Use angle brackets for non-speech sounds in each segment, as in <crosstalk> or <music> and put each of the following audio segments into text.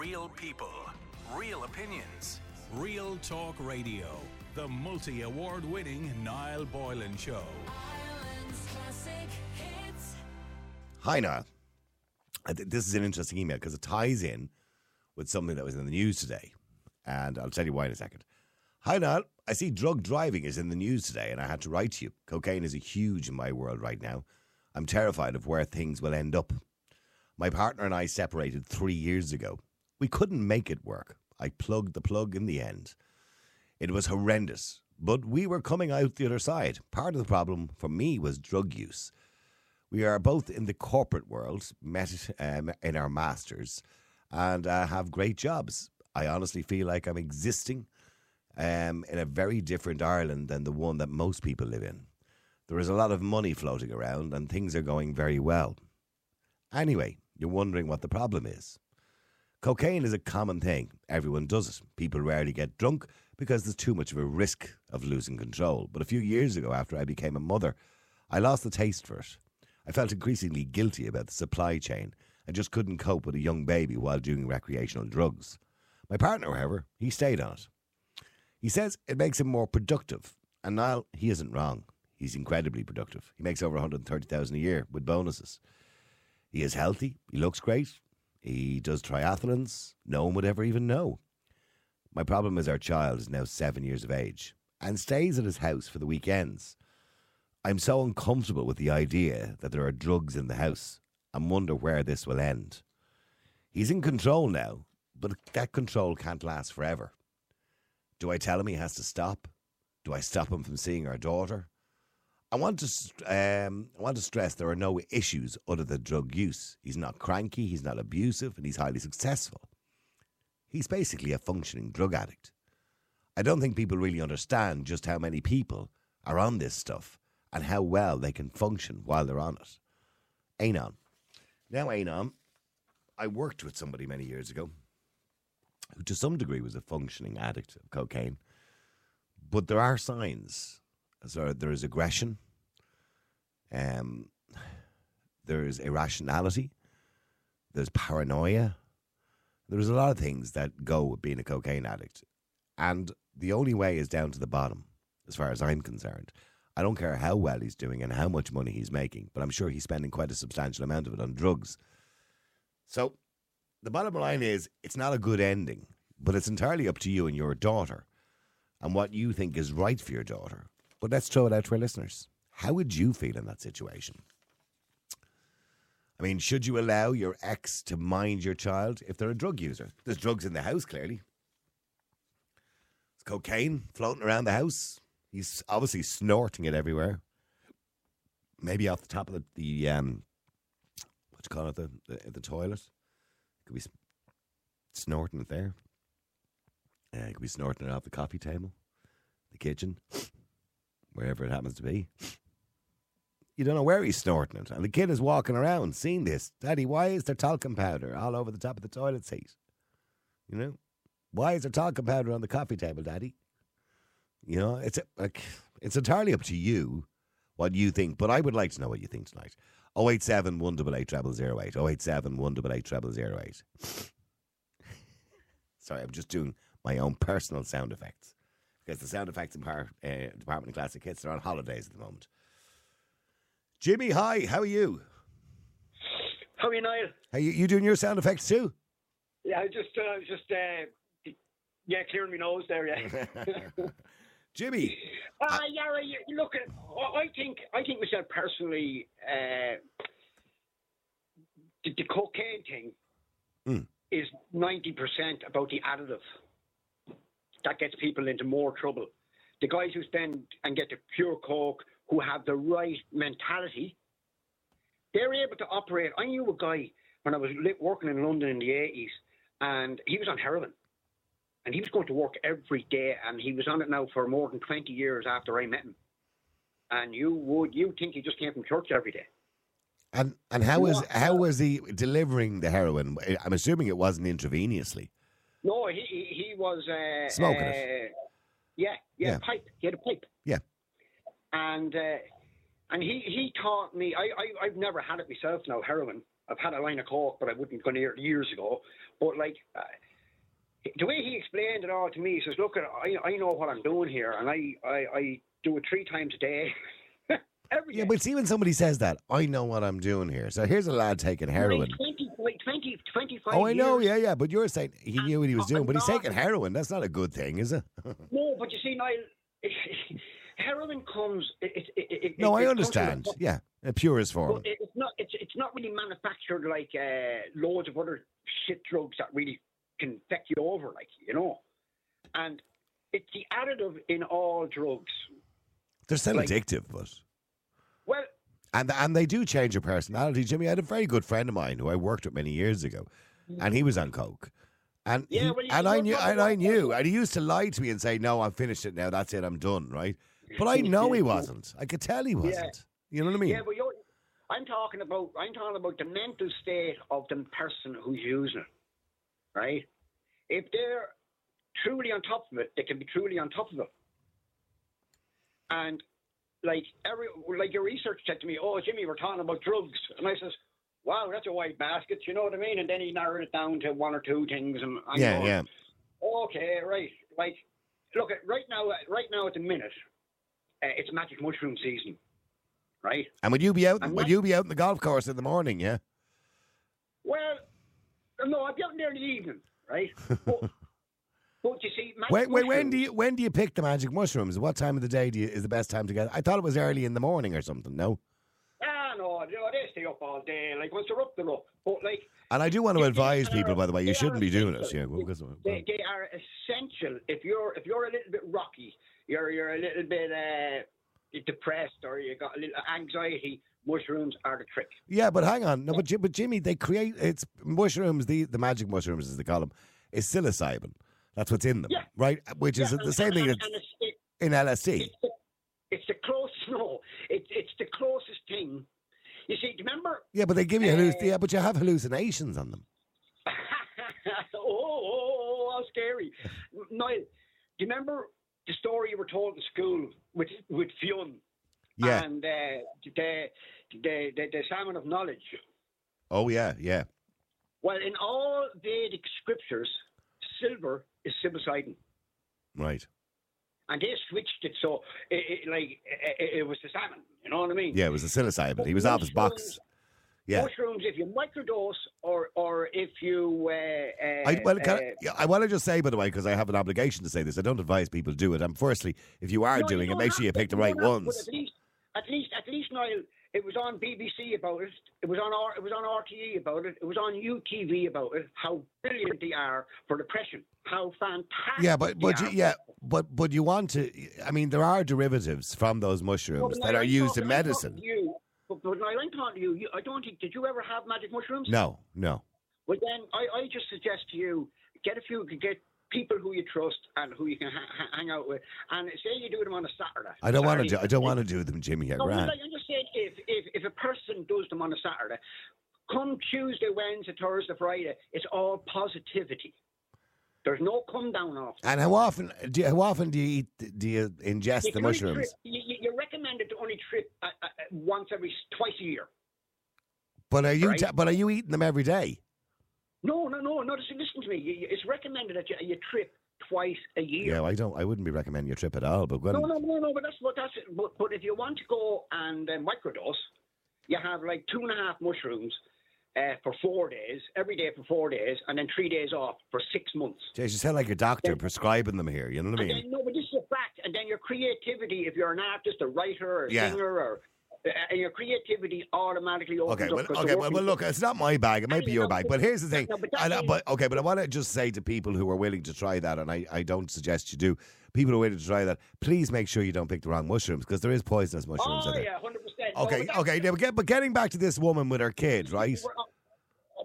Real people, real opinions, real talk radio. The multi award winning Niall Boylan Show. Ireland's classic hits. Hi, Niall. This is an interesting email because it ties in with something that was in the news today. And I'll tell you why in a second. Hi, Niall. I see drug driving is in the news today, and I had to write to you. Cocaine is a huge in my world right now. I'm terrified of where things will end up. My partner and I separated three years ago. We couldn't make it work. I plugged the plug in the end. It was horrendous, but we were coming out the other side. Part of the problem for me was drug use. We are both in the corporate world, met um, in our masters, and uh, have great jobs. I honestly feel like I'm existing um, in a very different Ireland than the one that most people live in. There is a lot of money floating around, and things are going very well. Anyway, you're wondering what the problem is. Cocaine is a common thing. Everyone does it. People rarely get drunk because there's too much of a risk of losing control. But a few years ago, after I became a mother, I lost the taste for it. I felt increasingly guilty about the supply chain and just couldn't cope with a young baby while doing recreational drugs. My partner, however, he stayed on it. He says it makes him more productive. And Niall, he isn't wrong. He's incredibly productive. He makes over 130,000 a year with bonuses. He is healthy. He looks great. He does triathlons. No one would ever even know. My problem is our child is now seven years of age and stays at his house for the weekends. I'm so uncomfortable with the idea that there are drugs in the house and wonder where this will end. He's in control now, but that control can't last forever. Do I tell him he has to stop? Do I stop him from seeing our daughter? I want to um, I want to stress there are no issues other than drug use. He's not cranky, he's not abusive, and he's highly successful. He's basically a functioning drug addict. I don't think people really understand just how many people are on this stuff and how well they can function while they're on it. Anon. Now, Anon, I worked with somebody many years ago who, to some degree, was a functioning addict of cocaine. But there are signs. So there is aggression. Um, there's irrationality. There's paranoia. There's a lot of things that go with being a cocaine addict. And the only way is down to the bottom, as far as I'm concerned. I don't care how well he's doing and how much money he's making, but I'm sure he's spending quite a substantial amount of it on drugs. So the bottom line is it's not a good ending, but it's entirely up to you and your daughter and what you think is right for your daughter. But let's throw it out to our listeners. How would you feel in that situation? I mean, should you allow your ex to mind your child if they're a drug user? There's drugs in the house, clearly. There's cocaine floating around the house. He's obviously snorting it everywhere. Maybe off the top of the, the um, what you call it, the, the, the toilet. Could be snorting it there. Uh, could be snorting it off the coffee table, the kitchen, wherever it happens to be. You don't know where he's snorting it. And the kid is walking around seeing this. Daddy, why is there talcum powder all over the top of the toilet seat? You know? Why is there talcum powder on the coffee table, Daddy? You know, it's like it's entirely up to you what you think, but I would like to know what you think tonight. 087 188 0008. 087 188 0008. Sorry, I'm just doing my own personal sound effects because the sound effects in par, uh, Department of Classic Hits are on holidays at the moment. Jimmy, hi, how are you? How are you, Niall? Hey, you, you doing your sound effects too? Yeah, I just, uh, just, uh, yeah, clearing my nose there. Yeah. <laughs> <laughs> Jimmy, uh, yeah. You, you look at. I I think. I think myself personally. Uh, the, the cocaine thing Mm. is ninety percent about the additive. That gets people into more trouble. The guys who spend and get the pure coke, who have the right mentality, they're able to operate. I knew a guy when I was working in London in the eighties, and he was on heroin, and he was going to work every day, and he was on it now for more than twenty years after I met him. And you would you think he just came from church every day? and and how was how was he delivering the heroin? I'm assuming it wasn't intravenously. No, he was uh, Smoking uh, it. Yeah, yeah, Yeah. pipe. He had a pipe. Yeah. And uh, and he he taught me. I, I I've never had it myself. Now heroin. I've had a line of coke, but I wouldn't go near it years ago. But like. Uh, the way he explained it all to me, he says, "Look, I I know what I'm doing here, and I I, I do it three times a day, <laughs> every Yeah, day. but see when somebody says that, I know what I'm doing here. So here's a lad taking heroin. Like 20, like 20, 25 Oh, I know, years. yeah, yeah. But you're saying he knew what he was doing, but he's taking heroin. That's not a good thing, is it? <laughs> No, but you see, Niall, <laughs> heroin comes. It, it, it, no, I comes from a understand. Yeah, a purest form. But it's not. It's it's not really manufactured like uh, loads of other shit drugs that really can feck you over, like you know. And it's the additive in all drugs. They're still like- addictive, but and and they do change your personality. Jimmy, I had a very good friend of mine who I worked with many years ago, mm. and he was on coke. And Yeah, he- well, and I knew and I knew and he used to lie to me and say, "No, I'm finished it now. That's it. I'm done." Right? <laughs> But I know he wasn't. I could tell he wasn't. You know what I mean? yeah, but you're, I'm talking about. I'm talking about the mental state of the person who's using it, right? If they're truly on top of it, they can be truly on top of it. And like every like your research said to me, oh Jimmy, we're talking about drugs, and I says, wow, that's a wide basket, you know what I mean? And then he narrowed it down to one or two things, and I'm yeah, going, yeah. okay, right. Like, look at right now, right now at the minute, uh, it's magic mushroom season, right? And would you be out? I'm Would not- you be out in the golf course in the morning? Yeah. Well, no, I'll be out there in the evening, right? <laughs> but, but you see, magic Wait, wait, when do you when do you pick the magic mushrooms? What time of the day do you, is the best time to get? I thought it was early in the morning or something. No. Ah, no, know, they stay up all day. Like once they're up, they're up. But like, And I do want to advise they people, by the way, you shouldn't be doing this. Yeah, because- they, they are essential. If you're if you're a little bit rocky, you're you're a little bit uh, depressed, or you got a little anxiety. Mushrooms are the trick. yeah, but hang on, no, but, but Jimmy, they create it's mushrooms. The the magic mushrooms, as they call them, is psilocybin. That's what's in them, Yeah. right? Which is Yeah, the and- same thing and, that's and it, in LSD. it's, the, it's the closest. <laughs> No, it's it's the closest thing. You see, do you remember Yeah, but they give you halluc- Uh, yeah, but you have hallucinations on them. <laughs> oh, oh, oh, how scary. Niall, do you remember the story you were told in school with with Fionn Yeah. and uh, the, the, the, the salmon of knowledge? Oh yeah, yeah. Well, in all Vedic scriptures, silver is psilocybin. Right. And they switched it so it, it like it, it was the salmon. You know what I mean? Yeah, it was the psilocybin. He was off his box. Mushrooms- Yeah. Mushrooms, if you microdose or or if you uh, uh, I, well, can, uh, I, I want to just say, by the way, because I have an obligation to say this. I don't advise people to do it. And firstly, if you are No, you doing it, make sure you pick the right don't have to, ones. At least, at least, at least, Niall, it was on BBC about it. It was on R, it was on RTE about it. It was on UTV about it. How brilliant they are for depression. How fantastic. Yeah, but but you, yeah, but but you want to. I mean, there are derivatives from those mushrooms Niall, that are used in medicine. You, but, but I'm talking to you. you. I don't think. Did you ever have magic mushrooms? No, no. Well, then I, I just suggest to you get a few, get people who you trust and who you can ha- ha- hang out with, and say you do them on a Saturday. I don't want to. Do, I don't want to do them, Jimmy. I No, ran. I'm just- saying, if, if if a person does them on a Saturday, come Tuesday, Wednesday, Thursday, Friday, it's all positivity. There's no come down off. And how often do you, how often do you eat? Do you ingest You the mushrooms? Trip, you, you- you're recommended to only trip uh, uh, once every twice a year. But are you? Right. ta- but are you eating them every day? No, no, no, no. Listen, listen to me. You, it's recommended that you, you trip twice a year. Yeah, I don't. I wouldn't be recommending your trip at all. But when, No, no, no, no. But that's what that's. But, but if you want to go and uh, microdose, you have like two and a half mushrooms uh, for four days, every day for four days, and then three days off for six months. Jeez, you sound like your doctor Yeah. prescribing them here. You know what I mean? then, no, but this is a fact. And then your creativity, if you're an artist, a writer, or a Yeah. singer, or and your creativity automatically opens Okay, up. okay, well, well, look, it's not my bag. It might be your bag. but- here's the thing. no, but uh, I, but okay, but I want to just say to people who are willing to try that, and I, I don't suggest you do. People who are willing to try that, please make sure you don't pick the wrong mushrooms because there is poisonous mushrooms Oh in yeah, hundred percent. Okay, okay, now, but, get, but getting back to this woman with her kid, right?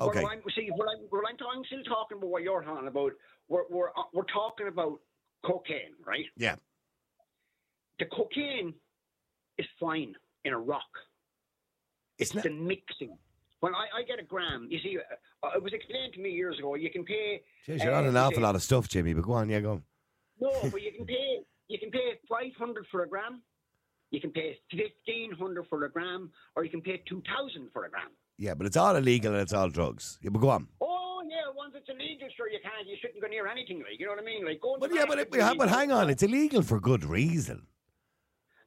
Uh, okay. Okay. I'm, see, what I'm, what I'm, talking, still talking about what you're talking about. We're we're uh, we're talking about cocaine, right? Yeah. The cocaine is fine in a rock. It's It's not. the mixing. When I, I get a gram, you see, uh, it was explained to me years ago. You can pay. Jeez, you're on uh, an awful say- lot of stuff, Jimmy. But go on, yeah, go. on. No, <laughs> but you can pay. You can pay five hundred for a gram. You can pay fifteen hundred for a gram, or you can pay two thousand for a gram. Yeah, but it's all illegal and it's all drugs. Yeah, but go on. Oh yeah, once it's illegal, sure you can't. You shouldn't go near anything. Like you know what I mean? Like going. But to yeah, but, it, but hang on, it's illegal for good reason.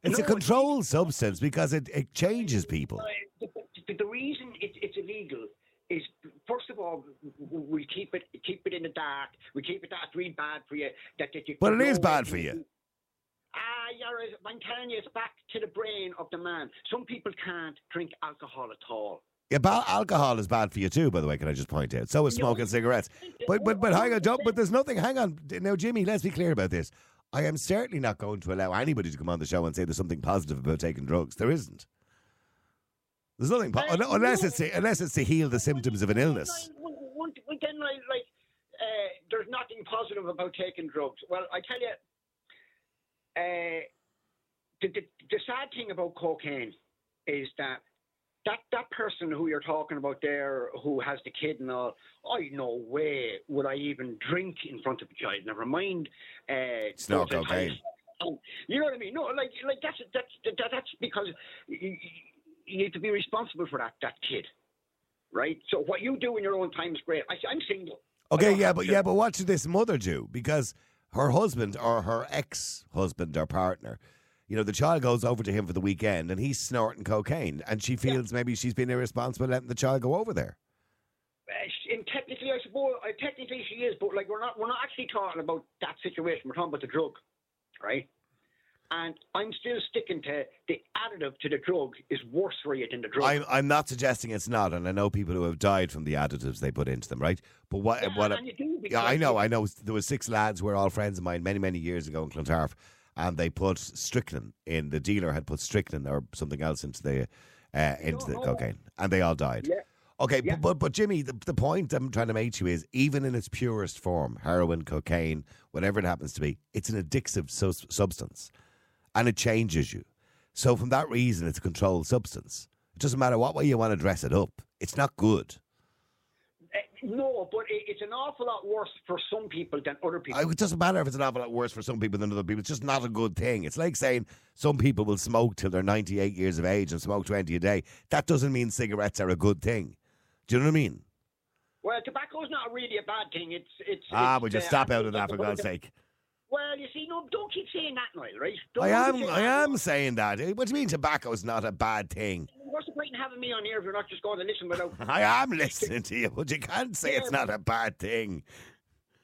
It's No, a it's controlled substance because it, it changes people. The, the, the reason it, it's illegal is first of all we keep it keep it in the dark. We keep it that's really bad for you. That, that you But it is bad for you. Ah, I'm telling you, it's back to the brain of the man. Some people can't drink alcohol at all. Yeah, ba- alcohol is bad for you too. By the way, can I just point out? So is smoking cigarettes. But but but hang on, don't, but there's nothing. Hang on, now, Jimmy. Let's be clear about this. I am certainly not going to allow anybody to come on the show and say there's something positive about taking drugs. There isn't. There's nothing po- Uh, unless no. it's to, unless it's to heal the symptoms of an illness. Then, like, like uh, there's nothing positive about taking drugs. Well, I tell you, uh, the, the, the sad thing about cocaine is that that that person who you're talking about there, who has the kid and all, I no way would I even drink in front of a child. Never mind. Uh, cocaine. entice- Oh, You know what I mean? No, like like that's that's that, that's because you, you need to be responsible for that that kid, right? So what you do in your own time is great. I, I'm single. Okay, yeah, but yeah, but what should this mother do? Because her husband or her ex-husband or partner, you know, the child goes over to him for the weekend and he's snorting cocaine, and she feels maybe she's been irresponsible letting the child go over there. And technically, I suppose, uh, technically she is, but like we're not, we're not actually talking about that situation. We're talking about the drug, right? And I'm still sticking to the additive to the drug is worse for you than the drug. I'm I'm not suggesting it's not, and I know people who have died from the additives they put into them, right? But what Yeah, what? and you do yeah, I know, I know. There was six lads who were all friends of mine many many years ago in Clontarf, and they put strychnine in. The dealer had put strychnine or something else into the uh, into the cocaine, and they all died. Yeah. Okay, Yeah. but, but but Jimmy, the, the point I'm trying to make to you is even in its purest form, heroin, cocaine, whatever it happens to be, it's an addictive sus- substance, and it changes you. So from that reason, it's a controlled substance. It doesn't matter what way you want to dress it up. It's not good. Uh, no, but it, it's an awful lot worse for some people than other people. I- It doesn't matter if it's an awful lot worse for some people than other people. It's just not a good thing. It's like saying some people will smoke till they're 98 years of age and smoke 20 a day. That doesn't mean cigarettes are a good thing. Do you know what I mean? well, tobacco's not really a bad thing. It's it's. Ah, it's, would you uh, stop out of that for God's sake? Well, you see, no, don't keep saying that, Niall. Right? Don't I am, I saying that. am saying that. Eh, What do you mean tobacco is not a bad thing? What's the point in having me on here if you're not just going to listen without? <laughs> I am listening to you, but you can't say it's not a bad thing.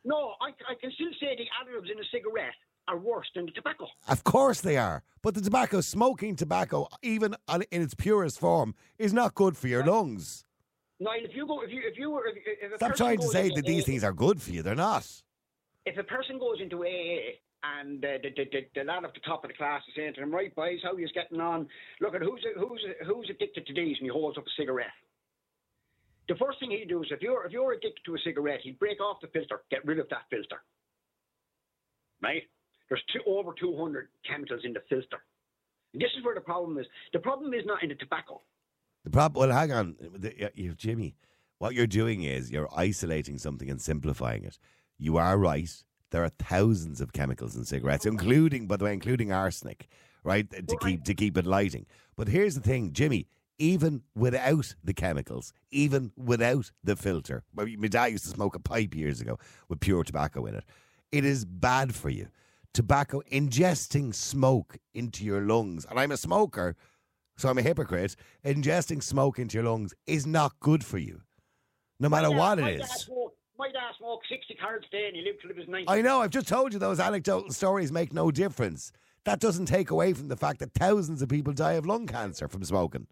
no, I, I can still say the additives in a cigarette are worse than the tobacco. Of course they are. But the tobacco, smoking tobacco, even in its purest form, is not good for your lungs. Niall, if you go, if you if you were, if, if Stop trying to say that these things are good for you. They're not. if a person goes into AA and uh, the, the, the, the lad at the top of the class is saying to them, right, boys, how you getting on? Look at who's who's who's addicted to these, and he holds up a cigarette. The first thing he'd do is if you're if you're addicted to a cigarette, he'd break off the filter, get rid of that filter. Right? There's two, over 200 chemicals in the filter. And this is where the problem is. The problem is not in the tobacco. The problem. Well, hang on, The- you- Jimmy. What you're doing is you're isolating something and simplifying it. You are right. There are thousands of chemicals in cigarettes, including, by the way, including arsenic, right? To keep to keep it lighting. But here's the thing, Jimmy. Even without the chemicals, even without the filter, my dad used to smoke a pipe years ago with pure tobacco in it. It is bad for you. Tobacco, ingesting smoke into your lungs, and I'm a smoker, so I'm a hypocrite. Ingesting smoke into your lungs is not good for you, no matter what it is. Smoked- My dad smoked 60 cards a day and he lived till he was 90. I know, I've just told you those anecdotal stories make no difference. That doesn't take away from the fact that thousands of people die of lung cancer from smoking.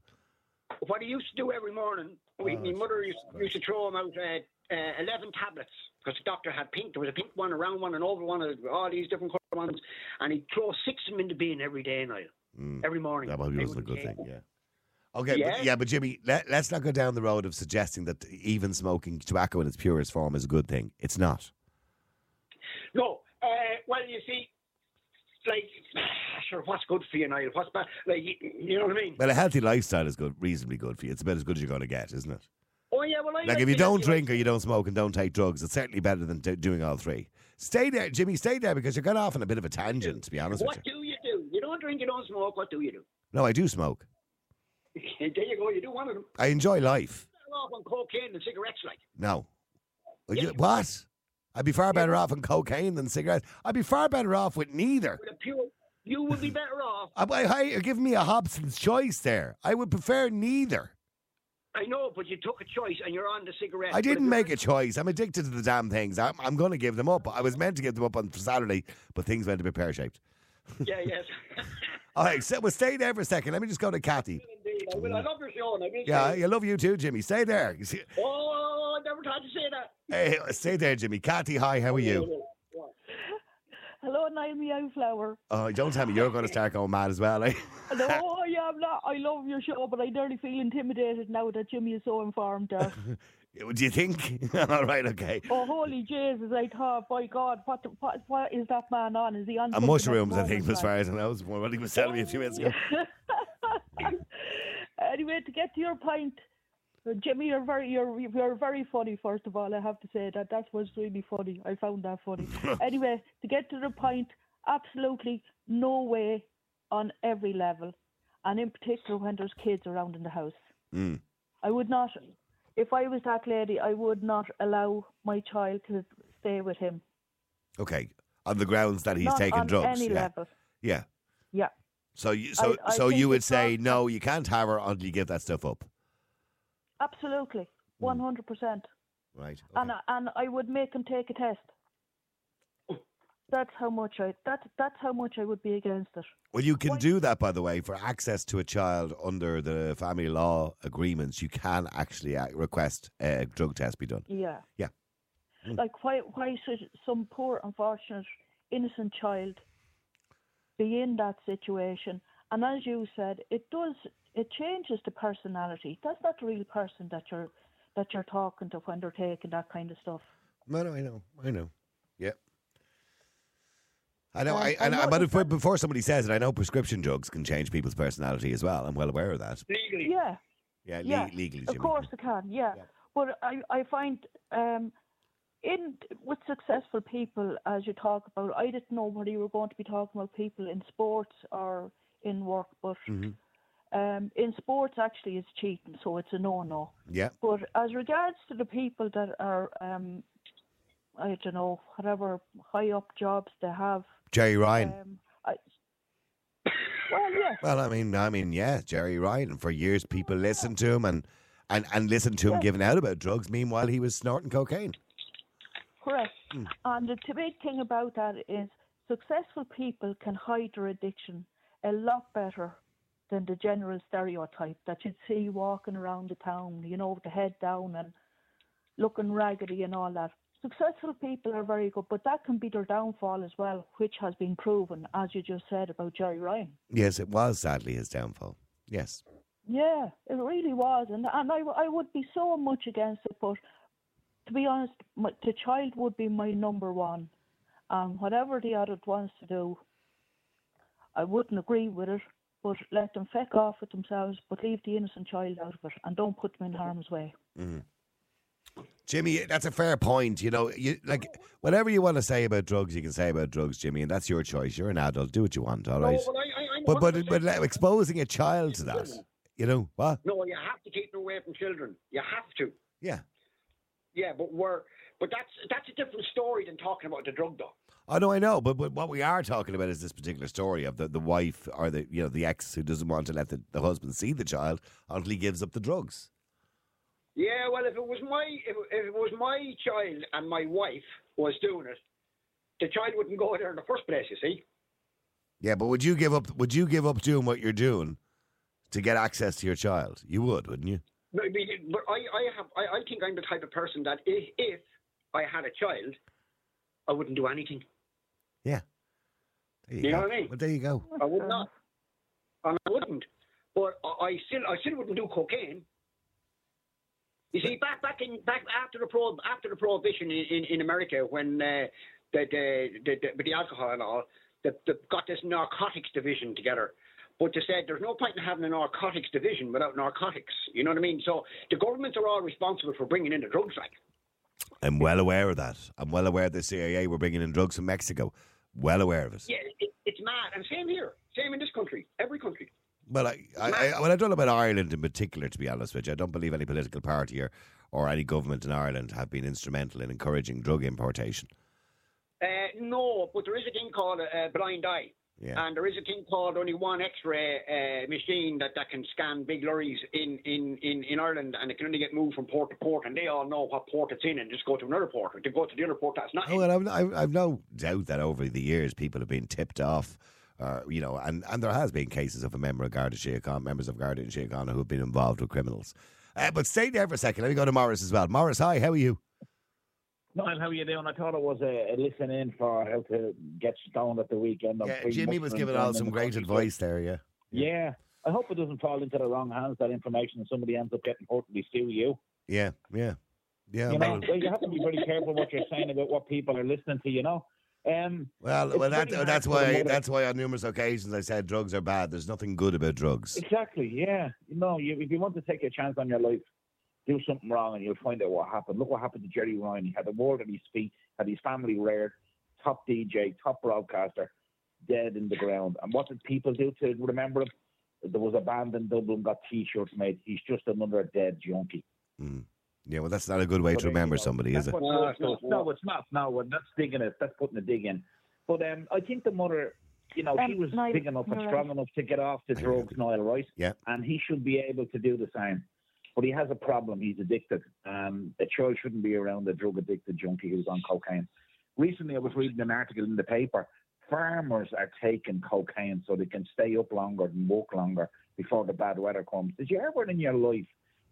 what he used to do every morning, we, my mother used, used to throw him out uh, uh, 11 tablets because the doctor had pink. There was a pink one, a round one, an oval one, and all these different colour ones. And he'd throw six of them in the bin every day, Niall. Every morning. That probably wasn't a good thing, yeah. Okay, Yeah. But, yeah, but Jimmy, let, let's not go down the road of suggesting that even smoking tobacco in its purest form is a good thing. It's not. No, uh, well, you see, like, <sighs> sure, what's good for you, Niall? What's bad? Like, you, know what I mean? Well, a healthy lifestyle is good, reasonably good for you. It's about as good as you're going to get, isn't it? Oh, yeah, well, I Like if you don't drink or you don't smoke and don't take drugs, it's certainly better than do- doing all three. Stay there, Jimmy. Stay there because you're going off on a bit of a tangent. To be honest What with you. what do you do? You don't drink, you don't smoke. What do you do? No, I do smoke. <laughs> there you go. You do one of them. I enjoy life. Better off on cocaine than cigarettes, like. No. Would you- what? I'd be far better off on cocaine than cigarettes. I'd be far better off with neither. With a pure, you would be better off. <laughs> I, I, you're giving me a Hobson's choice there. I would prefer neither. I know, but you took a choice and you're on the cigarette. I didn't make a choice. I'm addicted to the damn things. I'm, I'm going to give them up. I was meant to give them up on Saturday, but things went a bit pear shaped. Yeah, yes. <laughs> All right, so, well, stay there for a second. Let me just go to Kathy. Indeed. I, will. I love your show, and I will. Yeah, say- I love you too, Jimmy. Stay there. Oh, I never thought to say that. Hey, stay there, Jimmy. Kathy, hi, how are you? Hello, Niall Meowflower. Oh, don't tell me you're going to start going mad as well, eh? <laughs> No, yeah, I'm not. I love your show, but I nearly feel intimidated now that Jimmy is so informed. There. <laughs> Do you think? <laughs> All right, okay. oh, holy Jesus! I thought, by God, what, what what is that man on? Is he on? And mushrooms, I think, as far as I know, is what he was telling me a few minutes ago. <laughs> anyway, to get to your point, uh, Jimmy, you're very you're you're very funny. First of all, I have to say that that was really funny. I found that funny. <laughs> anyway, to get to the point, absolutely no way on every level, and in particular when there's kids around in the house. Mm. I would not, if I was that lady, I would not allow my child to stay with him. Okay, on the grounds that he's not taking on drugs. any yeah. level. yeah. Yeah. So, you, so, I so you would say not- no, you can't have her until you give that stuff up, Absolutely, hmm. one hundred percent. right? And okay. I- and I would make him take a test. That's how much I that that's how much I would be against it. Well, you can do that, by the way, for access to a child under the family law agreements. You can actually uh, request a drug test be done. Yeah. Yeah. Mm. Like why why should some poor unfortunate innocent child be in that situation? And as you said, it does it changes the personality. That's not the real person that you're that you're talking to when they're taking that kind of stuff. No, no, I know, I know. Yeah. I know, Um, I, I and know but it's before, somebody says it, I know prescription drugs can change people's personality as well. I'm well aware of that. Legally. Yeah. Yeah, le- Yeah, legally, Of course it can, yeah. Yeah. But I, I find um, in with successful people, as you talk about, I didn't know whether you were going to be talking about people in sports or in work, but Mhm. um, in sports actually it's cheating, so it's a no-no. Yeah, But as regards to the people that are, um, I don't know, whatever high up jobs they have, Gerry Ryan. um, I, well, yeah, Well, I mean, I mean, yeah, Gerry Ryan. For years, people listened to him and and and listened to him Yeah. giving out about drugs. Meanwhile, he was snorting cocaine. Correct. Hmm. And the big thing about that is successful people can hide their addiction a lot better than the general stereotype that you'd see walking around the town, you know, with the head down and looking raggedy and all that. Successful people are very good, but that can be their downfall as well, which has been proven, as you just said about Gerry Ryan. Yes, it was sadly his downfall. Yes. Yeah, it really was, and and I, I would be so much against it, but to be honest, my, the child would be my number one, and whatever the adult wants to do, I wouldn't agree with it, but let them feck off with themselves, but leave the innocent child out of it, and don't put them in harm's way. Mm-hmm. Jimmy, that's a fair point. You know, you like whatever you want to say about drugs, you can say about drugs, Jimmy, and that's your choice. You're an adult. Do what you want, All right. No, I, I, But but but like, exposing a child to that, you know what? No, you have to keep them away from children. You have to. Yeah. Yeah, but we're but that's that's a different story than talking about the drug though. I know, I know, but, but what we are talking about is this particular story of the, the wife or the you know the ex who doesn't want to let the, the husband see the child until he gives up the drugs. Yeah, well, if it was my if, if it was my child and my wife was doing it, the child wouldn't go there in the first place. You see? Yeah, but would you give up? Would you give up doing what you're doing to get access to your child? You would, wouldn't you? But, but I, I have I, I think I'm the type of person that if, if I had a child, I wouldn't do anything. Yeah. There you, You know what I mean? Well, there you go. I would not, and I wouldn't. But I still I still wouldn't do cocaine. You see, back back in back after the pro after the prohibition in, in, in America when uh, the, the, the, the with the alcohol and all, they, they got this narcotics division together. But they said there's no point in having a narcotics division without narcotics. You know what I mean? So the governments are all responsible for bringing in the drugs, like. I'm well aware of that. I'm well aware the CIA were bringing in drugs from Mexico. Well aware of it. Yeah, it, it's mad, and same here, same in this country, every country. Well, I, I, I, well, I don't know about Ireland in particular, to be honest with you. I don't believe any political party or, or any government in Ireland have been instrumental in encouraging drug importation. Uh, no, but there is a thing called a, a blind eye. Yeah. And there is a thing called only one X-ray uh, machine that, that can scan big lorries in, in, in, in Ireland, and it can only get moved from port to port, and they all know what port it's in, and just go to another port. Or they go to the other port that's not. Oh, in. and I've, I've, I've no doubt that over the years people have been tipped off, uh, you know, and, and there has been cases of a member of Garda Síochána, members of Garda in Síochána who have been involved with criminals. Uh, but stay there for a second. Let me go to Morris as well. Morris, hi, how are you? Niall, how are you doing? I thought it was a, a listen in for how to get stoned at the weekend. Yeah, Jimmy was giving out some great advice there, yeah. Yeah. I hope it doesn't fall into the wrong hands, that information, and somebody ends up getting hurt and they sue you. Yeah, yeah. Yeah, you know, well, well, you have to be very careful what you're saying about what people are listening to, you know. Um, well, well that, that's why mother- that's why on numerous occasions I said drugs are bad. There's nothing good about drugs. Exactly, yeah. You know, you, if you want to take a chance on your life, do something wrong and you'll find out what happened. Look what happened to Gerry Ryan. He had the world at his feet, had his family reared, top DJ, top broadcaster, dead in the ground. And what did people do to remember him? There was a band in Dublin got T-shirts made. He's just another dead junkie. Mm. Yeah, well, that's not a good way to remember somebody, is it? what- No, it's not. no, it's not. No, that's digging it. That's putting a dig in. But um, I think the mother, you know, she Um, was Niall, big enough and you're strong enough to get off the drugs, agree. Niall, right? Yeah. And he should be able to do the same. But he has a problem. He's addicted. Um, a child shouldn't be around a drug addicted junkie who's on cocaine. Recently, I was reading an article in the paper. Farmers are taking cocaine so they can stay up longer and work longer before the bad weather comes. Did you ever in your life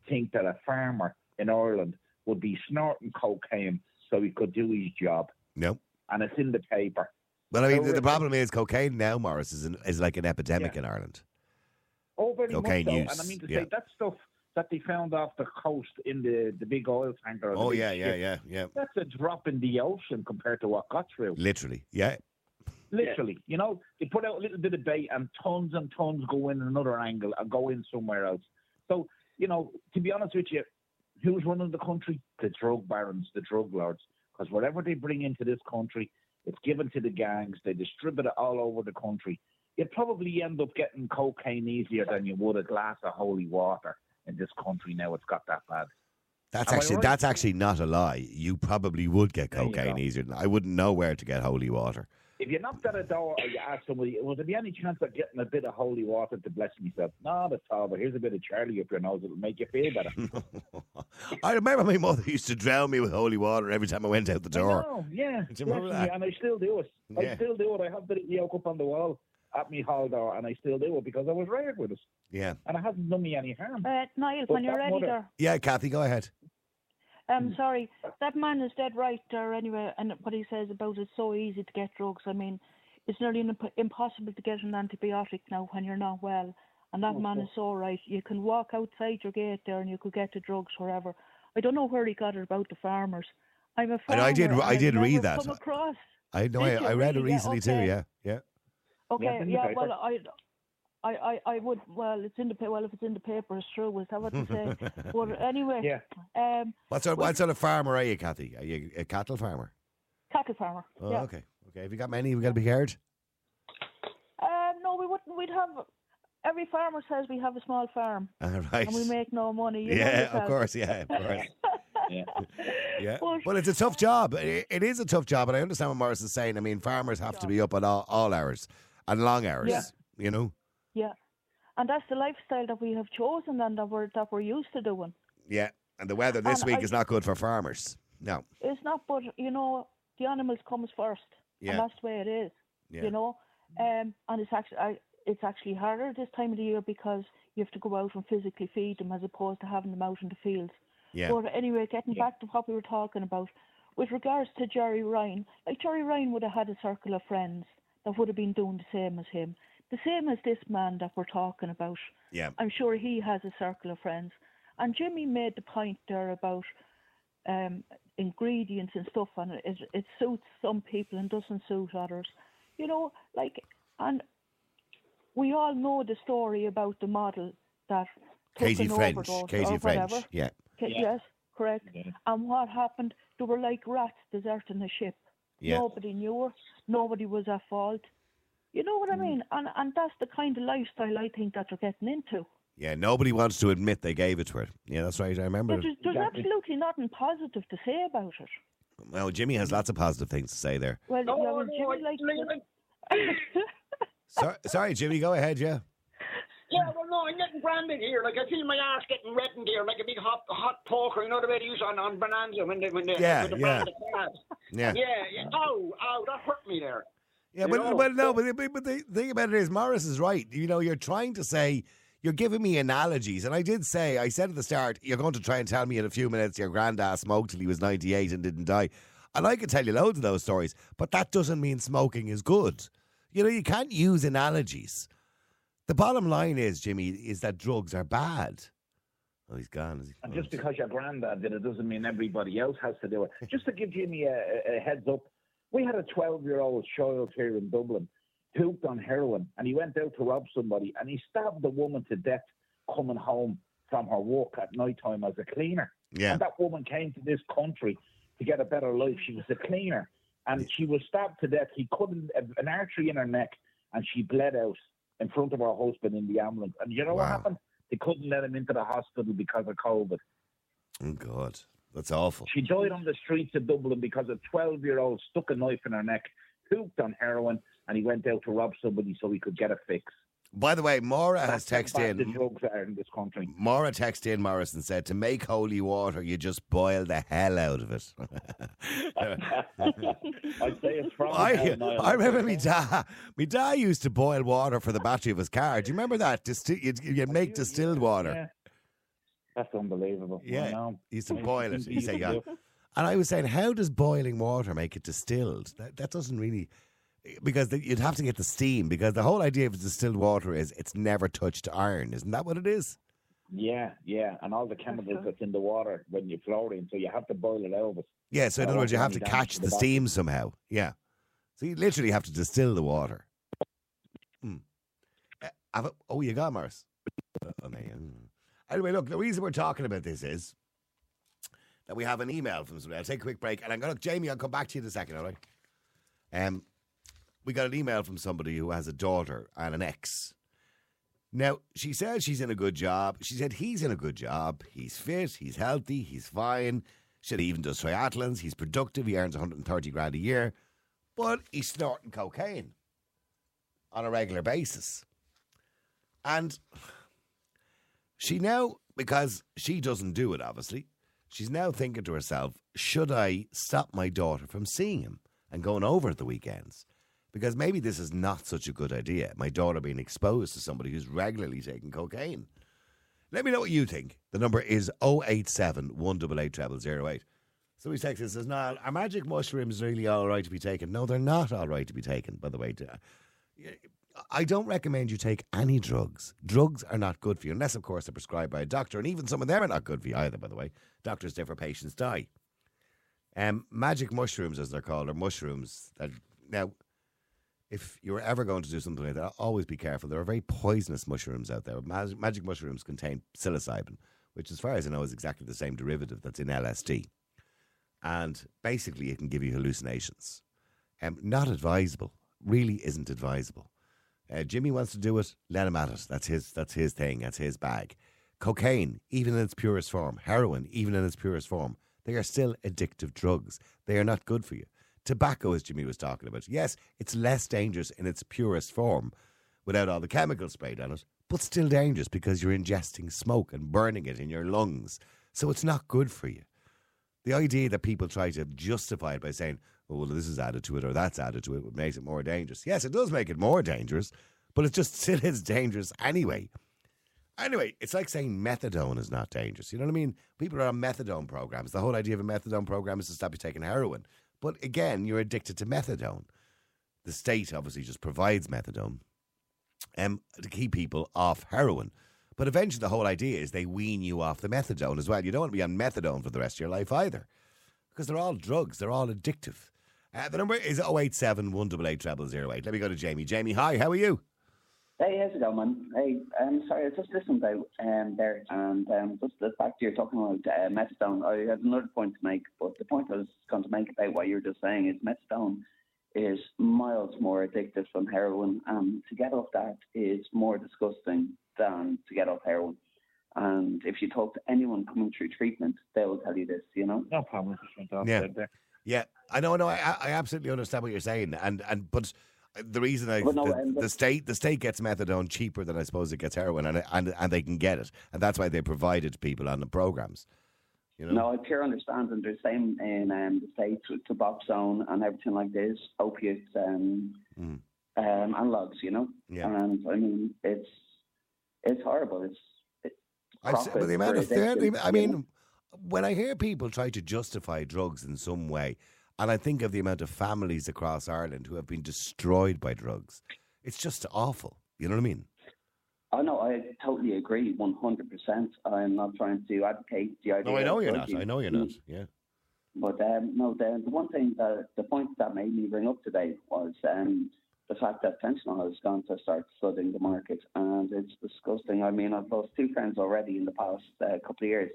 think that a farmer in Ireland would be snorting cocaine so he could do his job? No. And it's in the paper. Well, I mean, So the, problem is cocaine now, Morris, is, an, is like an epidemic Yeah. in Ireland. Oh, very Cocaine much so. use, And I mean to yeah. say that stuff that they found off the coast in the, the big oil tanker. Oh, yeah, yeah, yeah, yeah. That's a drop in the ocean compared to what got through. Literally, yeah. Literally, you know, they put out a little bit of bait and tons and tons go in another angle and go in somewhere else. So, you know, to be honest with you, who's running the country? The drug barons, the drug lords. Because whatever they bring into this country, it's given to the gangs. They distribute it all over the country. You'd probably end up getting cocaine easier than you would a glass of holy water in this country now. It's got that bad. That's Am actually right? that's actually not a lie. You probably would get cocaine easier than I wouldn't know where to get holy water. If you knocked at a door or you asked somebody, would there be any chance of getting a bit of holy water to bless myself? Not at all, but here's a bit of Charlie up your nose. It'll make you feel better. <laughs> I remember my mother used to drown me with holy water every time I went out the I door. know, yeah. <laughs> Do you remember that? And I still do it. Yeah. I still do it. I have the yoke up on the wall at me hall door, and I still do it because I was raised with it. Yeah, And it hasn't done me any harm. Uh, Niall, But when you're ready mother- there. yeah. Kathy, go ahead. Um, sorry, that man is dead right there anyway, and what he says about it's so easy to get drugs. I mean, it's nearly imp- impossible to get an antibiotic now when you're not well. And that man is so right. You can walk outside your gate there and you could get the drugs wherever. I don't know where he got it about the farmers. I'm a I farmer. know, I did- and I did read never that. Come across. I know. I, I read it really? Yeah, recently too. Yeah, yeah. Okay, in yeah, well, I, I, I, I would. Well, it's in the well. If it's in the paper, it's true. Is that what they say? <laughs> but anyway, Yeah. um, What sort, what sort of farmer are you, Kathy? Are you a cattle farmer? cattle farmer. Oh, yeah. okay. Okay. Have you got many? Have you got a big herd? Um, no, we wouldn't. We'd have. Every farmer says we have a small farm <laughs> All right. and we make no money. You yeah, yourself. of course. Yeah, of course. Yeah. <laughs> Yeah. But- Well, it's a tough job. It, it is a tough job, and I understand what Morris is saying. I mean, farmers have to be up at all, all hours and long hours. Yeah. You know. Yeah, and that's the lifestyle that we have chosen and that we're that we're used to doing. Yeah. And the weather this And week I- is not good for farmers. No. It's not, but you know, the animals comes first, Yeah. and that's the way it is. Yeah. You know, um, and it's actually I, it's actually harder this time of the year because you have to go out and physically feed them as opposed to having them out in the fields. Yeah. But anyway, getting back to what we were talking about, with regards to Gerry Ryan, like Gerry Ryan would have had a circle of friends that would have been doing the same as him, the same as this man that we're talking about. Yeah. I'm sure he has a circle of friends. And Jimmy made the point there about um, ingredients and stuff, and it, it suits some people and doesn't suit others. You know, like, and we all know the story about the model that took Katy an French. Katy or French. whatever. Yeah. Ca- Yeah. Yes, correct. And what happened? They were like rats deserting the ship. Yeah. Nobody knew her. Nobody was at fault. You know Mm. what I mean? And and that's the kind of lifestyle I think that they're getting into. Yeah, nobody wants to admit they gave it to her. Yeah, that's right. I remember. But there's, there's Exactly. absolutely nothing positive to say about it. Well, Jimmy has lots of positive things to say there. Well, No, yeah, well, Jimmy I- likes <laughs> Sorry, sorry, Jimmy, go ahead, yeah. Yeah, well, no, I'm getting branded here. Like, I feel my arse getting reddened here, like a big hot hot poker. You know the way they use on, on Bonanza when they, when they, Yeah, with the yeah. branded cards. Yeah. Yeah, yeah. Oh, oh, that hurt me there. Yeah, You but, know, but no, but, but, the thing about it is, Morris is right. You know, you're trying to say, you're giving me analogies. And I did say, I said at the start, you're going to try and tell me in a few minutes your granddad smoked till he was 98 and didn't die. And I could tell you loads of those stories, but that doesn't mean smoking is good. You know, you can't use analogies. The bottom line is, Jimmy, is that drugs are bad. Oh, he's gone. He? And just because your granddad did it doesn't mean everybody else has to do it. Just to give Jimmy a- a heads up, we had a 12 year old child here in Dublin hooked on heroin and he went out to rob somebody and he stabbed a woman to death coming home from her work at night time as a cleaner. yeah. And that woman came to this country to get a better life. She was a cleaner and she was stabbed to death. He couldn't, an artery in her neck and she bled out in front of her husband in the ambulance. And you know what happened? They couldn't let him into the hospital because of COVID. Oh, God. That's awful. She died on the streets of Dublin because a 12 year old stuck a knife in her neck, hooked on heroin, and he went out to rob somebody so he could get a fix. By the way, Maura has That's bad texted the in. drugs are in this country. Maura texted in, Morris, and said, to make holy water, you just boil the hell out of it. <laughs> I'd say it's from I. I remember me dad. Me dad used to boil water for the battery of his car. Do you remember that? Disti- you'd, you'd make distilled water. Yeah. That's unbelievable. Yeah, know. he used to I boil it. think He said, used yeah. And I was saying, how does boiling water make it distilled? That, that doesn't really. Because the, you'd have to get the steam. Because the whole idea of distilled water is it's never touched iron. Isn't that what it is? Yeah, yeah, and all the chemicals that's in the water when you fluorine, so you have to boil it over. Yeah, so in other words, you have to catch the the steam somehow. Yeah. So you literally have to distill the water. Hmm. Uh, have it- oh, you got Mars. Uh, oh, there you go. Anyway, look, the reason we're talking about this is that we have an email from somebody. I'll take a quick break, and I'm going to, look, Jamie, I'll come back to you in a second, all right? Um, we got an email from somebody who has a daughter and an ex. Now, she says she's in a good job. She said he's in a good job. He's fit, he's healthy, he's fine. She said he even does triathlons. He's productive. He earns 130 grand a year. But he's snorting cocaine on a regular basis. And she now, because she doesn't do it, obviously, she's now thinking to herself, should I stop my daughter from seeing him and going over at the weekends? Because maybe this is not such a good idea. My daughter being exposed to somebody who's regularly taking cocaine. Let me know what you think. The number is 087 188 0008. So he texts and says, No, are magic mushrooms really all right to be taken? No, they're not all right to be taken, by the way. Uh, I don't recommend you take any drugs. Drugs are not good for you, unless, of course, they're prescribed by a doctor. And even some of them are not good for you either, by the way. Doctors differ, patients die. Um, magic mushrooms, as they're called, are mushrooms that. Now, if you're ever going to do something like that, always be careful. There are very poisonous mushrooms out there. Mag- magic mushrooms contain psilocybin, which, as far as I know, is exactly the same derivative that's in LSD. And basically, it can give you hallucinations. Um, not advisable. Really isn't advisable. Uh, Jimmy wants to do it. Let him at it. That's his. That's his thing. That's his bag. Cocaine, even in its purest form, heroin, even in its purest form, they are still addictive drugs. They are not good for you. Tobacco, as Jimmy was talking about, yes, it's less dangerous in its purest form, without all the chemicals sprayed on it, but still dangerous because you're ingesting smoke and burning it in your lungs. So it's not good for you. The idea that people try to justify it by saying, oh, well, this is added to it or that's added to it, it makes it more dangerous. Yes, it does make it more dangerous, but it just <laughs> still is dangerous anyway. Anyway, it's like saying methadone is not dangerous. You know what I mean? People are on methadone programs. The whole idea of a methadone program is to stop you taking heroin. But again, you're addicted to methadone. The state obviously just provides methadone um, to keep people off heroin. But eventually, the whole idea is they wean you off the methadone as well. You don't want to be on methadone for the rest of your life either, because they're all drugs. They're all addictive. Uh, the number is 087 188 0008. Let me go to Jamie. Jamie, hi, how are you? Hey, how's it going, man? Hey, I'm um, sorry, I just listened out um, there, and um, just the fact you're talking about uh, methadone, I had another point to make, but the point I was going to make about what you were just saying is methadone is miles more addictive than heroin, and to get off that is more disgusting than to get off heroin. And if you talk to anyone coming through treatment, they will tell you this. You know. No problem. Just went Yeah. Yeah, I know, I know. I, I absolutely understand what you're saying, and and but the reason I no, the, the state the state gets methadone cheaper than I suppose it gets heroin, and and and they can get it, and that's why they provided people on the programs. You know. No, I pure understand, and the same in um, the states with Suboxone and everything like this, opiates um, Mm. um, analogs. You know, Yeah. and I mean it's it's horrible. It's it, I've seen, but the amount of the- addiction, I you mean, know? When I hear people try to justify drugs in some way, and I think of the amount of families across Ireland who have been destroyed by drugs, it's just awful. You know what I mean? Oh no, I totally agree, one hundred percent. I'm not trying to advocate the idea. No, I know you're not. I know you're not. Yeah. But um, no, the, the one thing that the point that made me bring up today was um, the fact that fentanyl has gone to start flooding the market, and it's disgusting. I mean, I've lost two friends already in the past uh, couple of years,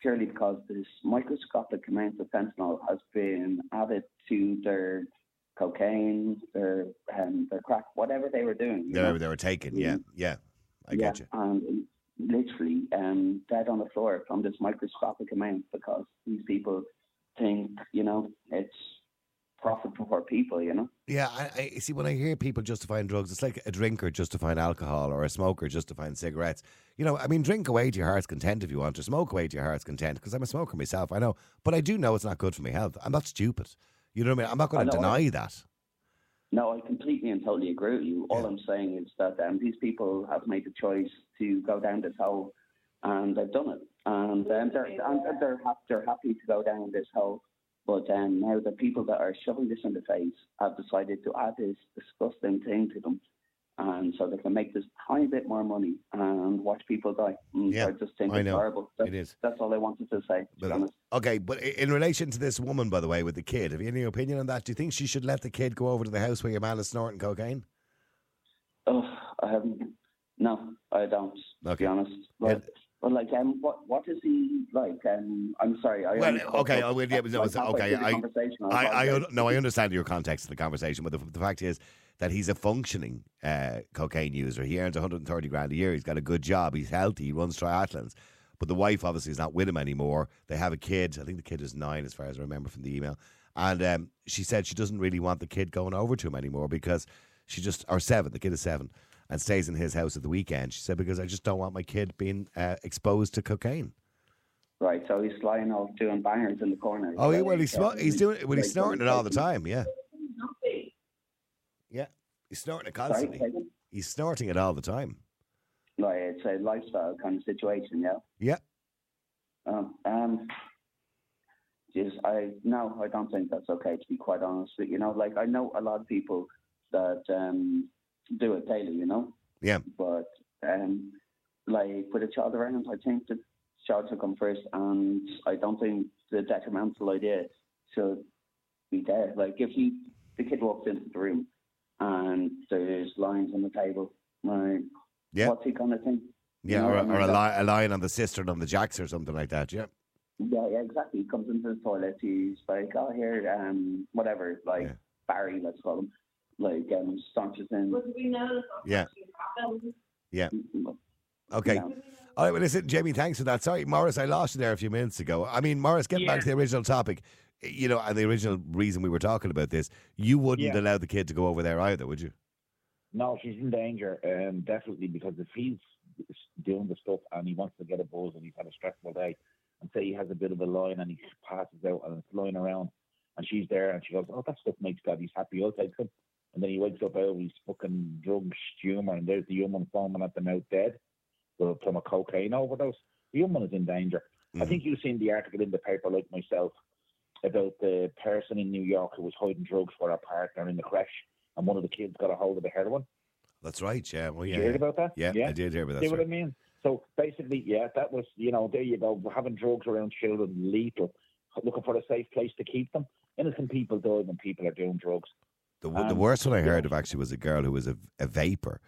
purely because this microscopic amount of fentanyl has been added to their cocaine, their um, their crack, whatever they were doing. They know? were, they were taken. Yeah. Mhm. Yeah. I yeah, get you. And literally um, dead on the floor from this microscopic amount because these people think, you know, it's profit for people, you know. Yeah, I, I see. When I hear people justifying drugs, it's like a drinker justifying alcohol or a smoker justifying cigarettes. You know, I mean, drink away to your heart's content if you want to, smoke away to your heart's content. Because I'm a smoker myself, I know, but I do know it's not good for my health. I'm not stupid. You know what I mean? I'm not going to know, I- deny that. No, I completely and totally agree with you. All Yeah. I'm saying is that um, these people have made the choice to go down this hole, and they've done it, and um, they're and they're they're happy to go down this hole. But um, now the people that are shoving this in the face have decided to add this disgusting thing to them, and so they can make this tiny bit more money and watch people die. And Yeah, I just think I it's know. horrible. That's, It is. That's all I wanted to say. To be But, okay, but in relation to this woman, by the way, with the kid, have you any opinion on that? Do you think she should let the kid go over to the house where your man is snorting cocaine? Oh, I haven't. No, I don't. To Okay. be honest, but, but like, um, what what is he like? Um, I'm sorry. I Well, okay, I will- yeah, but no, like, okay, I-. I, I apologize. no, I understand your context of the conversation, but the, the fact is that he's a functioning uh, cocaine user. He earns 130 grand a year. He's got a good job. He's healthy. He runs triathlons. But the wife obviously is not with him anymore. They have a kid. I think the kid is nine, as far as I remember from the email. And um, she said she doesn't really want the kid going over to him anymore because she just, or seven, the kid is seven, and stays in his house at the weekend. She said, because I just don't want my kid being uh, exposed to cocaine. Right, so he's lying off doing bangers in the corner. Oh, he, well, he's, smo- he's doing well, he's snorting it all the time. Yeah, yeah, he's snorting it Sorry, constantly. Kevin? He's snorting it all the time. Like it's a lifestyle kind of situation, yeah. Yeah, Um, um, geez, I no, I don't think that's okay. To be quite honest, You know, like I know a lot of people that um do it daily. You know, yeah. but um, like with a child around, I think the child should come first, and I don't think the detrimental idea should be there. Like if he, the kid walks into the room and there's lines on the table, like Yeah. what's he gonna think? Yeah, You know or, or a, li- a lion on the cistern on the jacks or something like that. Yeah, Yeah, yeah, exactly. He comes into the toilet, he's like, oh, here, um, whatever, like Yeah. Barry, let's call him, like, um, staunches in. yeah, yeah. Okay. Yeah. All right. Well, listen, Jamie. Thanks for that. Sorry, Morris, I lost you there a few minutes ago. I mean, Morris, getting back to the original topic, you know, and the original reason we were talking about this, you wouldn't Yeah. allow the kid to go over there either, would you? No, she's in danger, um, definitely, because if he's doing the stuff and he wants to get a buzz and he's had a stressful day, and say he has a bit of a line and he passes out and it's lying around, and she's there and she goes, "Oh, that stuff makes daddy's happy. I'll take him." And then he wakes up out of his fucking drug humor, and there's the young one foaming at the mouth dead uh, from a cocaine overdose. The young one is in danger. I Mhm. think you've seen the article in the paper, like myself, about the person in New York who was hiding drugs for her partner in the crash, and one of the kids got a hold of the heroin. That's right. Yeah. Well, yeah. you hear Yeah, about that? yeah, yeah. I did hear about that. See what story. I mean? So basically, yeah, that was, you know, there you go. Having drugs around children, lethal, looking for a safe place to keep them. Innocent people die when people are doing drugs. The, the Um, worst one I yeah. heard of actually was a girl who was a, a vapor,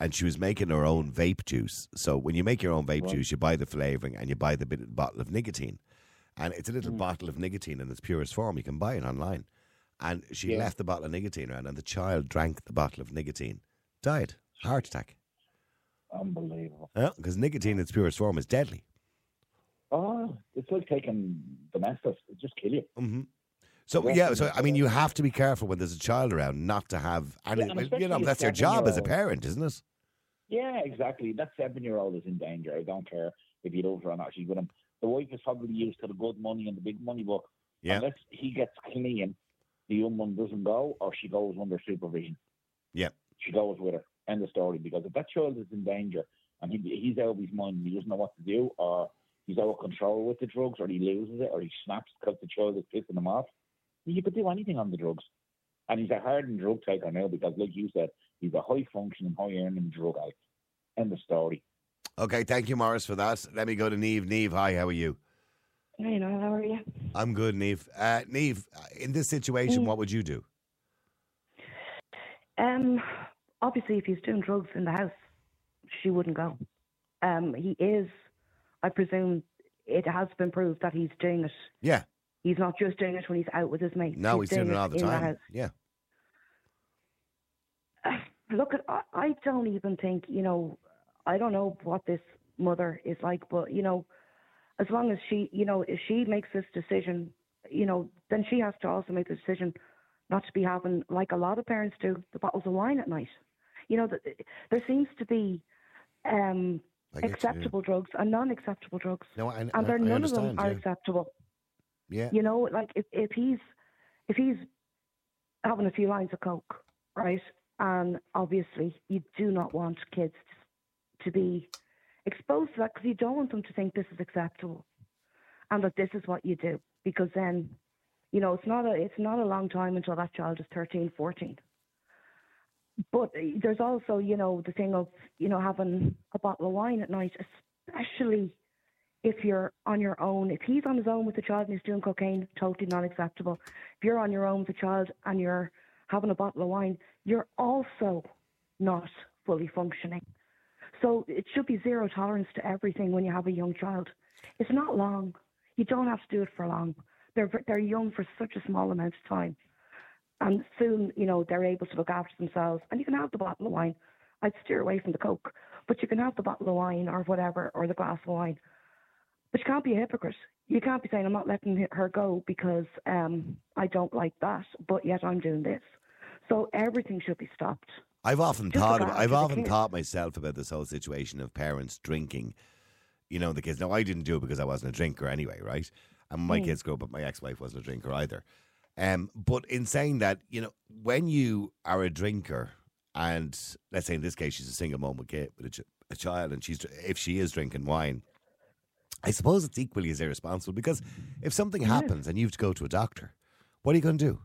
and she was making her own vape juice. So when you make your own vape Right. juice, you buy the flavoring and you buy the bit, bottle of nicotine, and it's a little Mm. bottle of nicotine in its purest form. You can buy it online, and she Yeah. left the bottle of nicotine around, and the child drank the bottle of nicotine, died, heart attack. Unbelievable. Because nicotine in its purest form is deadly. Oh, it's like taking Domestos. It just kill you. hmm So Yeah, yeah, so I mean, you have to be careful when there's a child around, not to have any. and well, you know, that's your job as a parent, isn't it? Yeah, exactly. That seven year old is in danger. I don't care if he loves her or not. She's with him. The wife is probably used to the good money and the big money, but Yeah. unless he gets clean, the young one doesn't go or she goes under supervision. Yeah. She goes with her. End of story. Because if that child is in danger and he, he's out of his mind he doesn't know what to do or he's out of control with the drugs or he loses it or he snaps because the child is pissing him off, you could do anything on the drugs. And he's a hardened drug taker now because, like you said, he's a high functioning, high earning drug addict. End of story. Okay, thank you, Morris, for that. Let me go to Neve. Neve, hi, how are you? You know, how are you? I'm good, Neve. Uh, Neve, in this situation, Mm. what would you do? Um, obviously, if he's doing drugs in the house, she wouldn't go. Um, he is, I presume, it has been proved that he's doing it. Yeah, He's not just doing it when he's out with his mates. no, he's, doing it all the time. house. yeah, Look, at, I, I don't even think, you know, I don't know what this mother is like, but, you know, as long as she, you know, if she makes this decision, you know, then she has to also make the decision not to be having, like a lot of parents do, the bottles of wine at night. You know, th- there seems to be um, acceptable drugs and non-acceptable drugs, No, I, and I, none of them are yeah. acceptable. Yeah. You know, like if, if he's if he's having a few lines of coke, right, and obviously you do not want kids to be exposed to that because you don't want them to think this is acceptable and that this is what you do because then you know it's not a it's not a long time until that child is 13 14 but there's also you know the thing of you know having a bottle of wine at night especially if you're on your own, if he's on his own with the child and he's doing cocaine, totally not acceptable. If you're on your own with the child and you're having a bottle of wine, you're also not fully functioning. So it should be zero tolerance to everything when you have a young child. It's not long. You don't have to do it for long. They're they're young for such a small amount of time, and soon you know they're able to look after themselves. And you can have the bottle of wine. I'd steer away from the coke, but you can have the bottle of wine or whatever or the glass of wine. But you can't be a hypocrite. You can't be saying I'm not letting her go because um, I don't like that, but yet I'm doing this. So everything should be stopped. I've often Just thought, about, I've often thought myself about this whole situation of parents drinking. You know, the kids. Now, I didn't do it because I wasn't a drinker anyway, right? And my Mm. kids grew up, but my ex-wife wasn't a drinker either. Um, but in saying that, you know, when you are a drinker, and let's say in this case she's a single mom with, kid, with a, ch- a child, and she's if she is drinking wine, I suppose it's equally as irresponsible because if something happens and you have to go to a doctor, what are you going to do?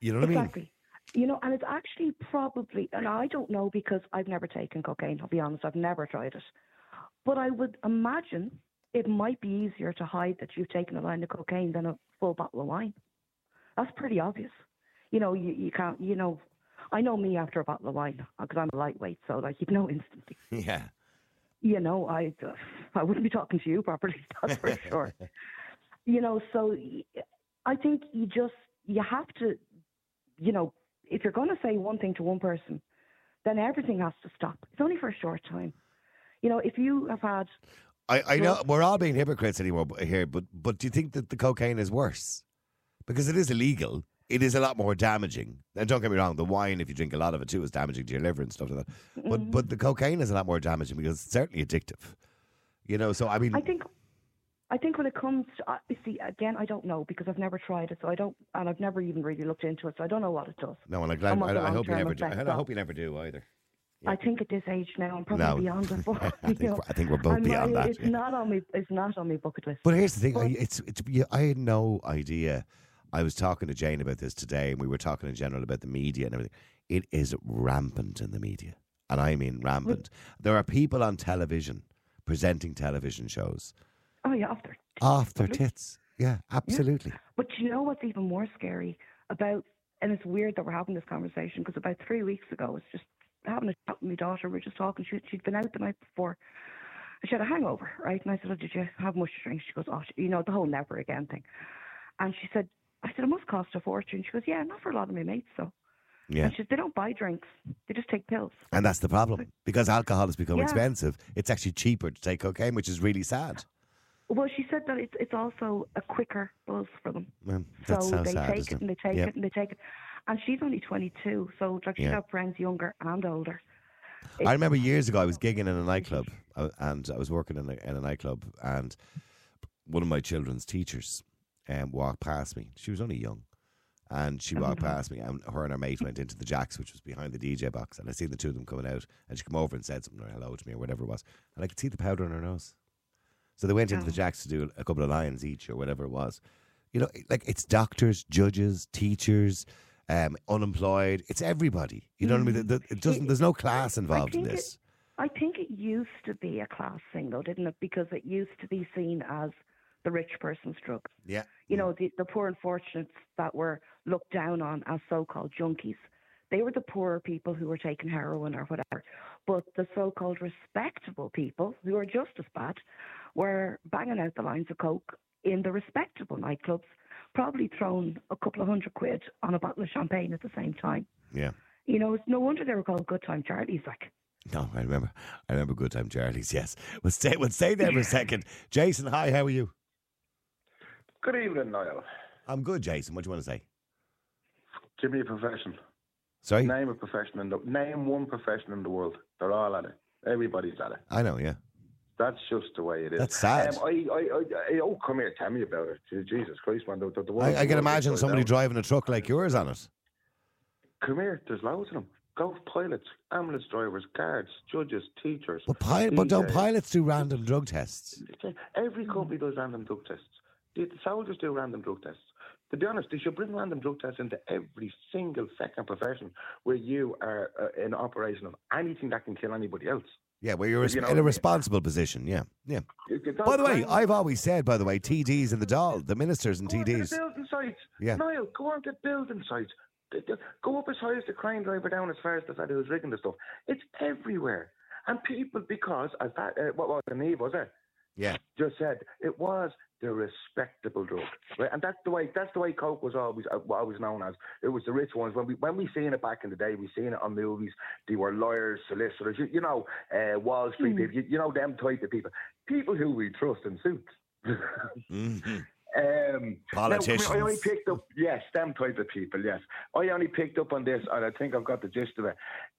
You know what I mean? exactly. You know, and it's actually probably, and I don't know because I've never taken cocaine, I'll be honest, I've never tried it. But I would imagine it might be easier to hide that you've taken a line of cocaine than a full bottle of wine. That's pretty obvious. You know, you, you can't, you know, I know me after a bottle of wine because I'm a lightweight, so like you know instantly. <laughs> Yeah. You know, I uh, I wouldn't be talking to you properly, <laughs> that's for sure. <laughs> You know, so I think you just you have to, you know, if you're going to say one thing to one person, then everything has to stop. It's only for a short time. You know, if you have had, I, I know we're all being hypocrites anymore here, but but do you think that the cocaine is worse? Because it is illegal. It is a lot more damaging. And don't get me wrong, the wine, if you drink a lot of it too, is damaging to your liver and stuff like that. But Mm-hmm. but the cocaine is a lot more damaging because it's certainly addictive. You know, so I mean, I think, I think when it comes to, uh, you see, again, I don't know because I've never tried it, so I don't, and I've never even really looked into it, so I don't know what it does. no, and I'm glad. I, I hope you never do. I hope you never do either. I think at this age now, I'm probably No. beyond it. <laughs> But, I <laughs> think know, we're- I think we're both I'm- beyond that, It's yeah. not on me. It's not on my bucket list. But here's the thing: I, But- it's it's. I had no idea. I was talking to Jane about this today, and we were talking in general about the media and everything. It is rampant in the media, and I mean rampant. There are people on television presenting television shows oh yeah, after. off their Absolutely. tits. Yeah, absolutely. But you know what's even more scary about, and it's weird that we're having this conversation because about three weeks ago, it's just having a chat with my daughter. We are just talking. She, she'd been out the night before. She had a hangover, right? And I said, oh, "Did you have much to drink?" She goes, "Oh, you know, the whole never again thing." And she said, I said, it must cost a fortune. She goes, yeah, not for a lot of my mates, though. Yeah. And she said, they don't buy drinks. They just take pills. And that's the problem. Because alcohol has become Yeah. expensive, it's actually cheaper to take cocaine, which is really sad. Well, she said that it's it's also a quicker buzz for them. Well, So that's so they sad. take isn't it and they take Yeah. it and they take it. And she's only 22, so like she's Yeah. got friends younger and older. I remember years ago I was gigging in a nightclub uh, and I was working in a, in a nightclub and one of my children's teachers um, walked past me. She was only young. And she walked past me, and her and her mate went into the Jacks, which was behind the DJ box. And I seen the two of them coming out, and she came over and said something or hello to me or whatever it was. And I could see the powder on her nose. So they went into the Oh. Jacks to do a couple of lines each or whatever it was. You know, like it's doctors, judges, teachers, um, unemployed. It's everybody. You know what I mean? The- the- It doesn't. There's no class involved in think it- this. I think it used to be a class thing, though, didn't it? Because it used to be seen as the rich person's drugs. Yeah. You know, the, the poor unfortunates that were looked down on as so-called junkies. They were the poorer people who were taking heroin or whatever. But the so-called respectable people, who are just as bad, were banging out the lines of coke in the respectable nightclubs, probably throwing a couple of hundred quid on a bottle of champagne at the same time. Yeah. You know, it's no wonder they were called Good Time Charlies. Like, No, I remember. I remember Good Time Charlie's. Yes. We'll stay. We'll stay there for a second. Jason, hi. How are you? Good evening, Niall. I'm good, Jason. What do you want to say? Give me a profession. Sorry. Name a profession in the name one profession in the world. They're all at it. Everybody's at it. I know. Yeah. That's just the way it is. That's sad. Um, I, I, I, I, oh, come here, tell me about it. Jesus Christ, man. The, the, the world- I, I can imagine somebody driving a truck like yours on it. Come here, there's loads of them. Golf pilots, ambulance drivers, guards, judges, teachers. But, pi- but don't pilots do random drug tests? Every company does random drug tests. The the soldiers do random drug tests. To be honest, they should bring random drug tests into every single second profession where you are uh, in operation of anything that can kill anybody else. Yeah, where you're You know, in a responsible position. Yeah. Yeah. By the way, I've always said, by the way, TDs in the Dáil, the ministers and Go on to the TDs. building sites. Yeah. Niall, go on to building sites. Go up as high as the crane driver, down as far as the fella who's rigging the stuff. It's everywhere. And people, because, as that, uh, what was the name, was it? Yeah. Just said, it was the respectable drug. Right? And that's the way, that's the way Coke was always, uh, always known as. It was the rich ones. When we, when we seen it back in the day, we seen it on movies. They were lawyers, solicitors, you, you know, uh, Wall Street people, you, you know, them type of people. People who we trust in suits. hmm <laughs> Um, now, I only Politicians. picked up, yes, them type of people, yes. I only picked up on this, and I think I've got the gist of it.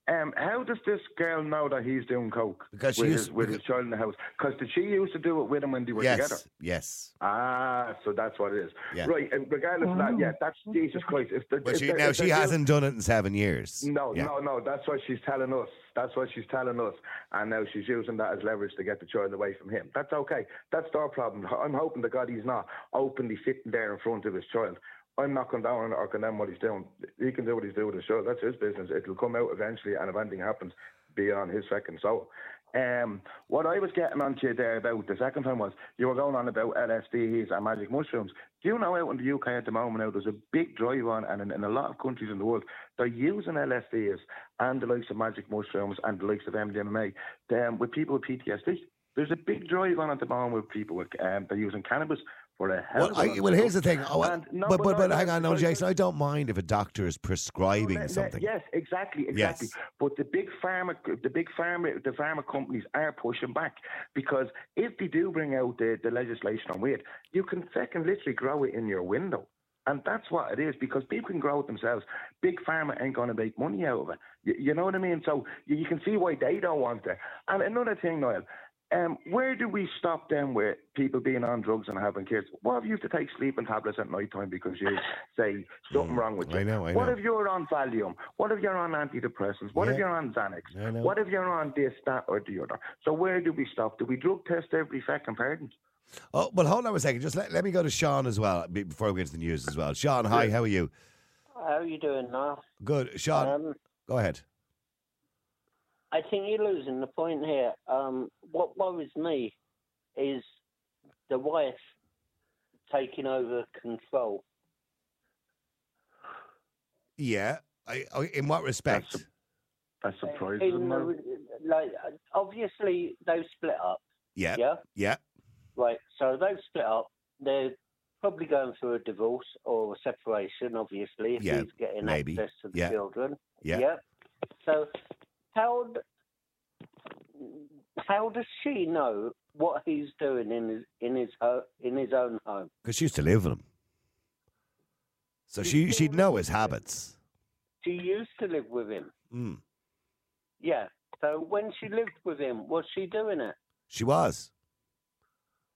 Um, how does this girl know that he's doing coke Because she with, his, with his child in the house? Because did she used to do it with him when they were together? Yes. Yes. Ah, so that's what it is. Yeah. Right, and regardless of that, yeah, that's Jesus Christ. If the, But if she, the- now she hasn't done it in seven years. no, Yeah. no, no. That's what she's telling us. That's what she's telling us. And now she's using that as leverage to get the child away from him. That's okay. That's their problem. I'm hoping to God he's not openly sitting there in front of his child. I'm not going down or condemn what he's doing. He can do what he's doing with his child. That's his business. It'll come out eventually, and if anything happens, be on his second soul. Um, what I was getting on to you there about the second time was you were going on about LSDs and magic mushrooms. Do you know out in the UK at the moment now there's a big drive on, and in, in a lot of countries in the world they're using LSDs and the likes of magic mushrooms and the likes of MDMA um, with people with PTSD. There's a big drive on at the moment with people with um, they're using cannabis for a hell Well, of a I, well, here's the thing. Oh, no, but, but, but, no, hang no, on, no, Jason. I don't mind if a doctor is prescribing le- something. Yes, exactly, exactly. Yes. But the big pharma, the big pharma, the pharma companies are pushing back because if they do bring out the, the legislation on weed, you can second literally grow it in your window. And that's what it is because people can grow it themselves. Big pharma ain't going to make money out of it. You, you know what I mean? So you, you can see why they don't want it. And another thing, Noel, um, where do we stop them with people being on drugs and having kids? What if you have to take sleeping tablets at night time because you <sighs> say something wrong with you? Mm, I know, I what know. if you're on Valium? What if you're on antidepressants? What if you're on Xanax? What if you're on this, that, or the other? So where do we stop? Do we drug test every second person? Oh, well, hold on a second. Just let, let me go to Sean as well before we get to the news as well. Sean, hi. How are you? How are you doing now? Good. Sean, Um, go ahead. I think you're losing the point here. Um, what worries me is the wife taking over control. Yeah. I, I, in what respect? That surprises In the, like, obviously, they've split up. yeah. Yeah. Yeah. Right. So they've split up. They're probably going through a divorce or a separation, obviously, if Yeah, he's getting maybe. access to the Yeah. children. Yeah. Yep. So, how how does she know what he's doing in his in his ho- in his own home? Because she used to live with him. So she she'd know his habits. She used to live with him. Mm. Yeah. So when she lived with him, was she doing it? She was.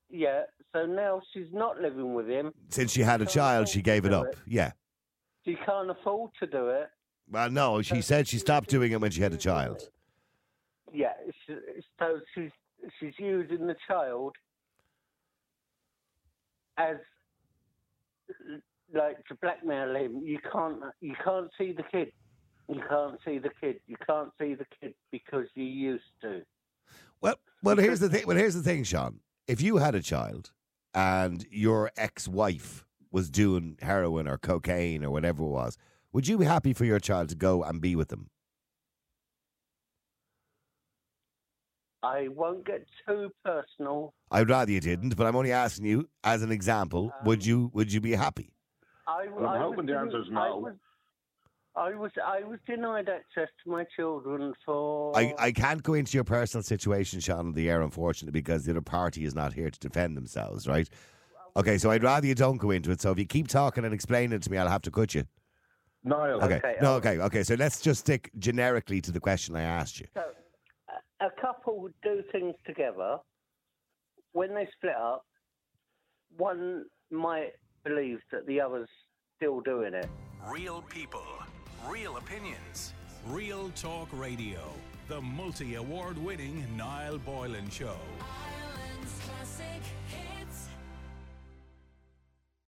Yeah. So now she's not living with him. Since she had a child, she gave it up. Yeah. She can't afford to do it. Well, no, she said she stopped doing it when she had a child. Yeah. So she's she's using the child as like to blackmail him. You can't you can't see the kid. You can't see the kid. You can't see the kid because you used to. Well, well, here's the thing. Well, here's the thing, Sean. If you had a child and your ex-wife was doing heroin or cocaine or whatever it was, would you be happy for your child to go and be with them? I won't get too personal. I'd rather you didn't, but I'm only asking you as an example. would you would you be happy? I, I'm I hoping was the den- answer's I no. was, I was I was denied access to my children for. I, I can't go into your personal situation, Sean, on the air, unfortunately, because the other party is not here to defend themselves, right? Okay, so I'd rather you don't go into it. So if you keep talking and explaining it to me, I'll have to cut you. Niall. Okay. Okay, no, okay, okay. So let's just stick generically to the question I asked you. So, a, a couple would do things together. When they split up, one might believe that the other's still doing it. Real people, real opinions, real talk radio. The multi award winning Niall Boylan Show.